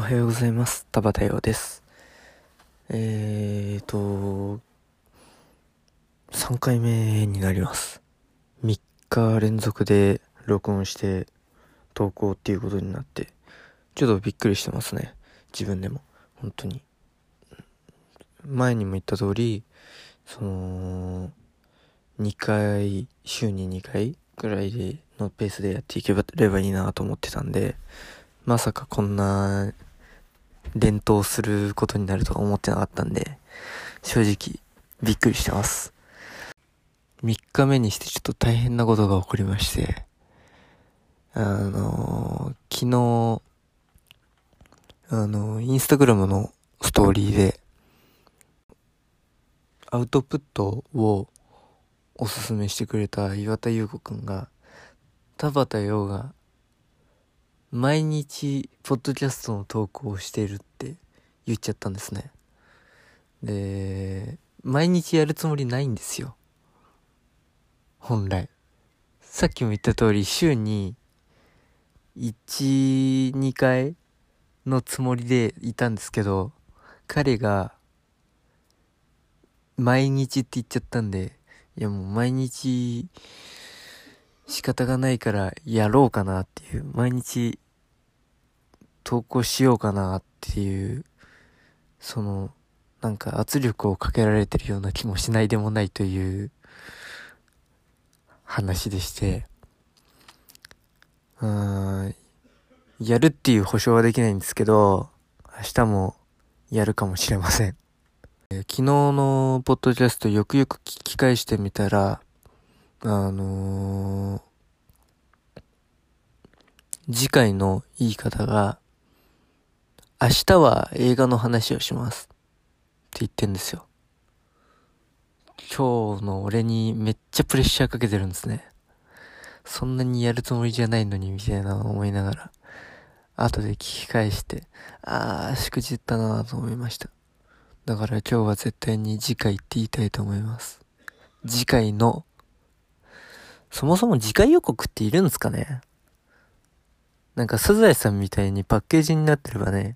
おはようございます。田畑洋です。えーと、3回目になります。3日連続で録音して投稿っていうことになって、ちょっとびっくりしてますね。自分でも。本当に。前にも言った通り、その、2回、週に2回ぐらいでのペースでやっていければいいなと思ってたんで、まさかこんな連投することになるとは思ってなかったんで、正直びっくりしてます。3日目にしてちょっと大変なことが起こりまして、あのー昨日、あのインスタグラムのストーリーで、アウトプットをおすすめしてくれた岩田優子くんが、田畑陽が毎日、ポッドキャストの投稿をしているって言っちゃったんですね。で、毎日やるつもりないんですよ。本来。さっきも言った通り、週に1、2回のつもりでいたんですけど、彼が毎日って言っちゃったんで、いやもう毎日仕方がないからやろうかなっていう、毎日投稿しようかなっていう、その、なんか圧力をかけられてるような気もしないでもないという話でして、うーん、やるっていう保証はできないんですけど、明日もやるかもしれません。昨日のポッドキャストよくよく聞き返してみたら、あのー次回の言い方が、明日は映画の話をしますって言ってんですよ。今日の俺にめっちゃプレッシャーかけてるんですね。そんなにやるつもりじゃないのにみたいな思いながら、後で聞き返して、あー、しくじったなと思いました。だから今日は絶対に次回って言いたいと思います。次回の、そもそも次回予告っているんですかね？なんかサザエさんみたいにパッケージになってればね、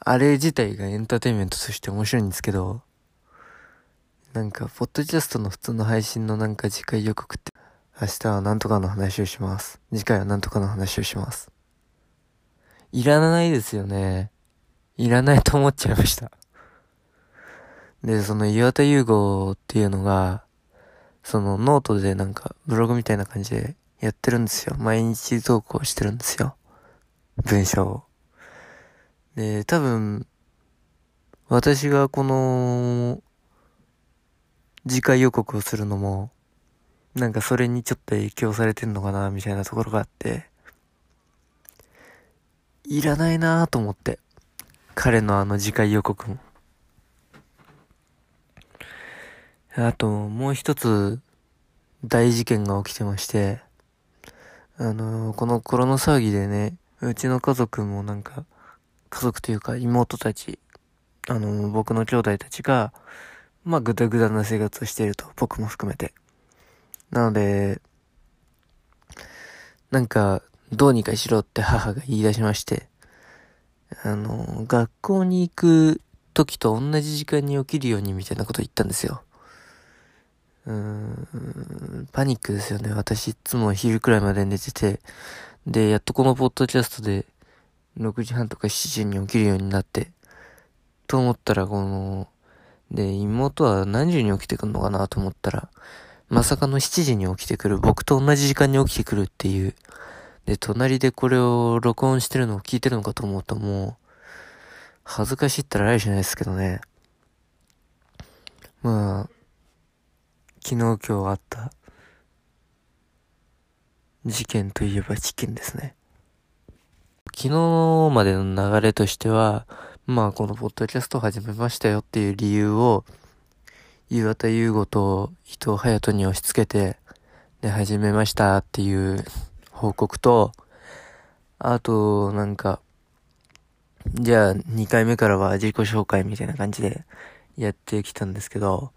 あれ自体がエンターテインメントとして面白いんですけど、なんか、ポッドキャストの普通の配信のなんか次回予告って、明日はなんとかの話をします。次回はなんとかの話をします。いらないですよね。いらないと思っちゃいました。で、その岩田優吾っていうのが、そのノートでなんかブログみたいな感じでやってるんですよ。毎日投稿してるんですよ。文章を。で、多分、私がこの、次回予告をするのも、なんかそれにちょっと影響されてんのかな、みたいなところがあって、いらないなぁと思って。彼のあの次回予告も。あと、もう一つ、大事件が起きてまして、あのこのコロナ騒ぎでね、うちの家族もなんか、家族というか妹たち、あの僕の兄弟たちが、まあ、ぐだぐだな生活をしていると、僕も含めて。なので、なんか、どうにかしろって母が言い出しまして、あの、学校に行く時と同じ時間に起きるようにみたいなこと言ったんですよ。うーん、パニックですよね。私いつも昼くらいまで寝てて、で、やっとこのポッドキャストで6時半とか7時に起きるようになって、と思ったらこの、で、妹は何時に起きてくんのかなと思ったら、まさかの7時に起きてくる、僕と同じ時間に起きてくるっていう。で、隣でこれを録音してるのを聞いてるのかと思うともう、恥ずかしいったらあれじゃないですけどね。まあ、昨日今日あった事件といえば事件ですね。昨日までの流れとしては、まあこのポッドキャスト始めましたよっていう理由を、岩田優吾と伊藤隼人に押し付けて、で、始めましたっていう報告と、あと、なんか、じゃあ2回目からは自己紹介みたいな感じでやってきたんですけど、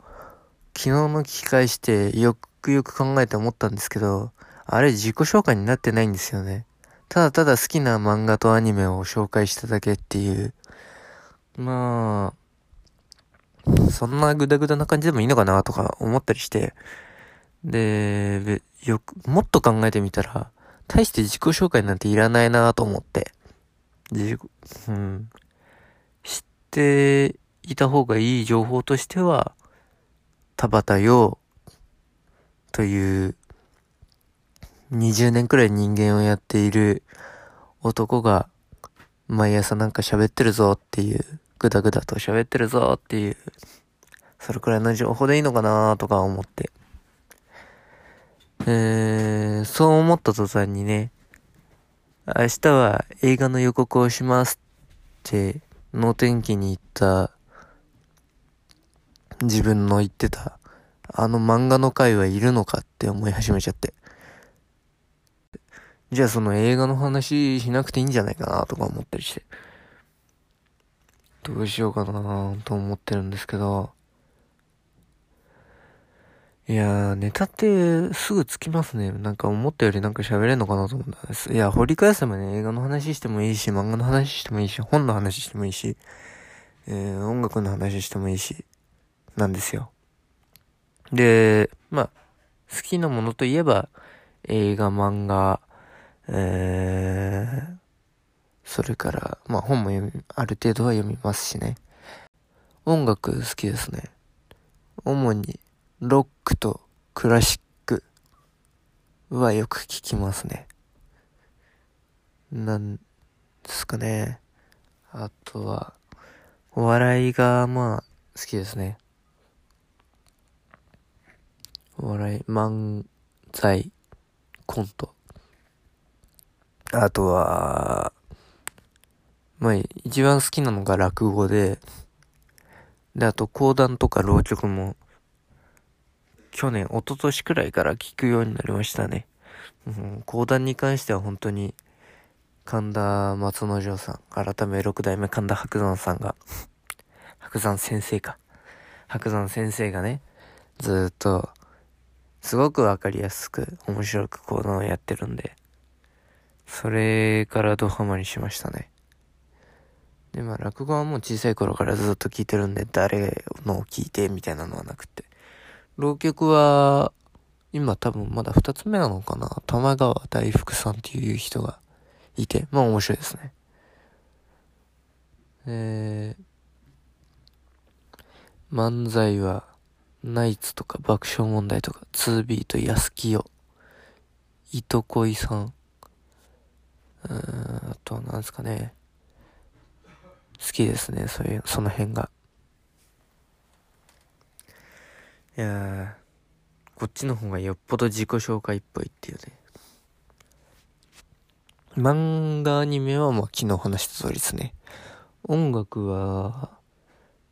昨日の聞き返してよくよく考えて思ったんですけど、あれ自己紹介になってないんですよね。ただただ好きな漫画とアニメを紹介しただけっていう、まあ、そんなグダグダな感じでもいいのかなとか思ったりして、で、よく、もっと考えてみたら、大して自己紹介なんていらないなと思って、自うん、知っていた方がいい情報としては、田畑陽という20年くらい人間をやっている男が毎朝なんか喋ってるぞっていう、ぐだぐだと喋ってるぞっていう、それくらいの情報でいいのかなとか思って。えー、そう思った途端にね、明日は映画の予告をしますっての天気に行った自分の言ってたあの漫画の回はいるのかって思い始めちゃって。じゃあその映画の話しなくていいんじゃないかなとか思ったりして。どうしようかなと思ってるんですけど。いやー、ネタってすぐつきますね。なんか思ったよりなんか喋れんのかなと思ったんです。いや、掘り返せばね、映画の話してもいいし、漫画の話してもいいし、本の話してもいいし、えー、音楽の話してもいいし、なんですよ。で、まあ、好きなものといえば、映画、漫画、えー、それから、まあ本も読み、ある程度は読みますしね。音楽好きですね。主に、ロックとクラシックはよく聞きますね。なんですかね。あとは、お笑いがまあ好きですね。お笑い、漫才、コント。あとは、まあ、一番好きなのが落語で、で、あと講談とか浪曲も、去年、一昨年くらいから聞くようになりましたね。うん、講談に関しては本当に、神田松之丞さん、改め六代目神田伯山さんが、伯山先生か。伯山先生がね、ずっと、すごくわかりやすく、面白く講談をやってるんで、それからドハマりしましたね。で、まあ落語はもう小さい頃からずっと聞いてるんで、誰のを聞いてみたいなのはなくて。浪曲は、今多分まだ二つ目なのかな玉川大福さんっていう人がいて、まあ面白いですね。えー、漫才は、ナイツとか爆笑問題とか、2ビート安清、いとこいさん、うーん、あとは何ですかね。好きですね、そういう、その辺が。いやこっちの方がよっぽど自己紹介っぽいっていうね。漫画アニメはまあ昨日話した通りですね。音楽は、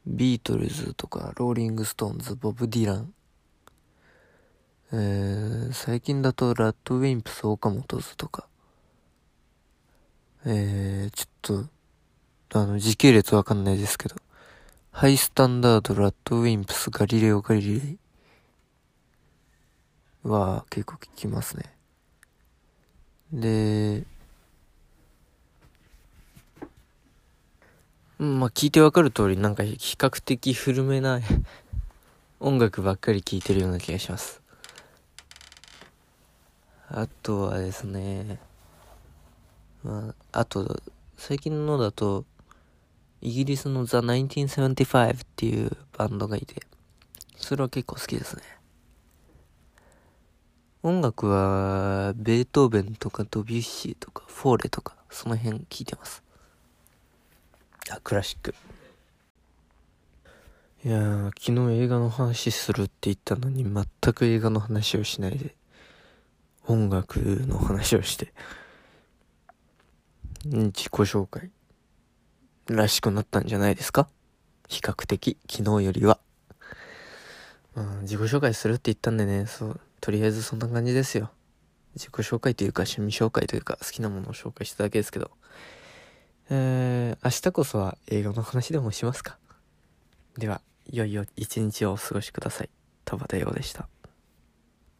ビートルズとか、ローリングストーンズ、ボブ・ディラン。えー、最近だとラッドウィンプス、岡本図とか。えー、ちょっと、あの、時系列わかんないですけど、ハイスタンダード、ラッドウィンプス、ガリレオ・ガリレイは結構聞きますね。で、まあ聞いてわかる通りなんか比較的古めな 音楽ばっかり聴いてるような気がします。あとはですね、まあ、あと、最近のだと、イギリスのザ・1975っていうバンドがいて、それは結構好きですね。音楽は、ベートーベンとかドビュッシーとかフォーレとか、その辺聞いてます。あ、クラシック。いやー、昨日映画の話するって言ったのに全く映画の話をしないで、音楽の話をして、自己紹介らしくなったんじゃないですか？比較的、昨日よりは。うん、自己紹介するって言ったんでね、そう、とりあえずそんな感じですよ。自己紹介というか趣味紹介というか好きなものを紹介しただけですけど。えー、明日こそは映画の話でもしますか？では、いよいよ一日をお過ごしください。田畑陽でした。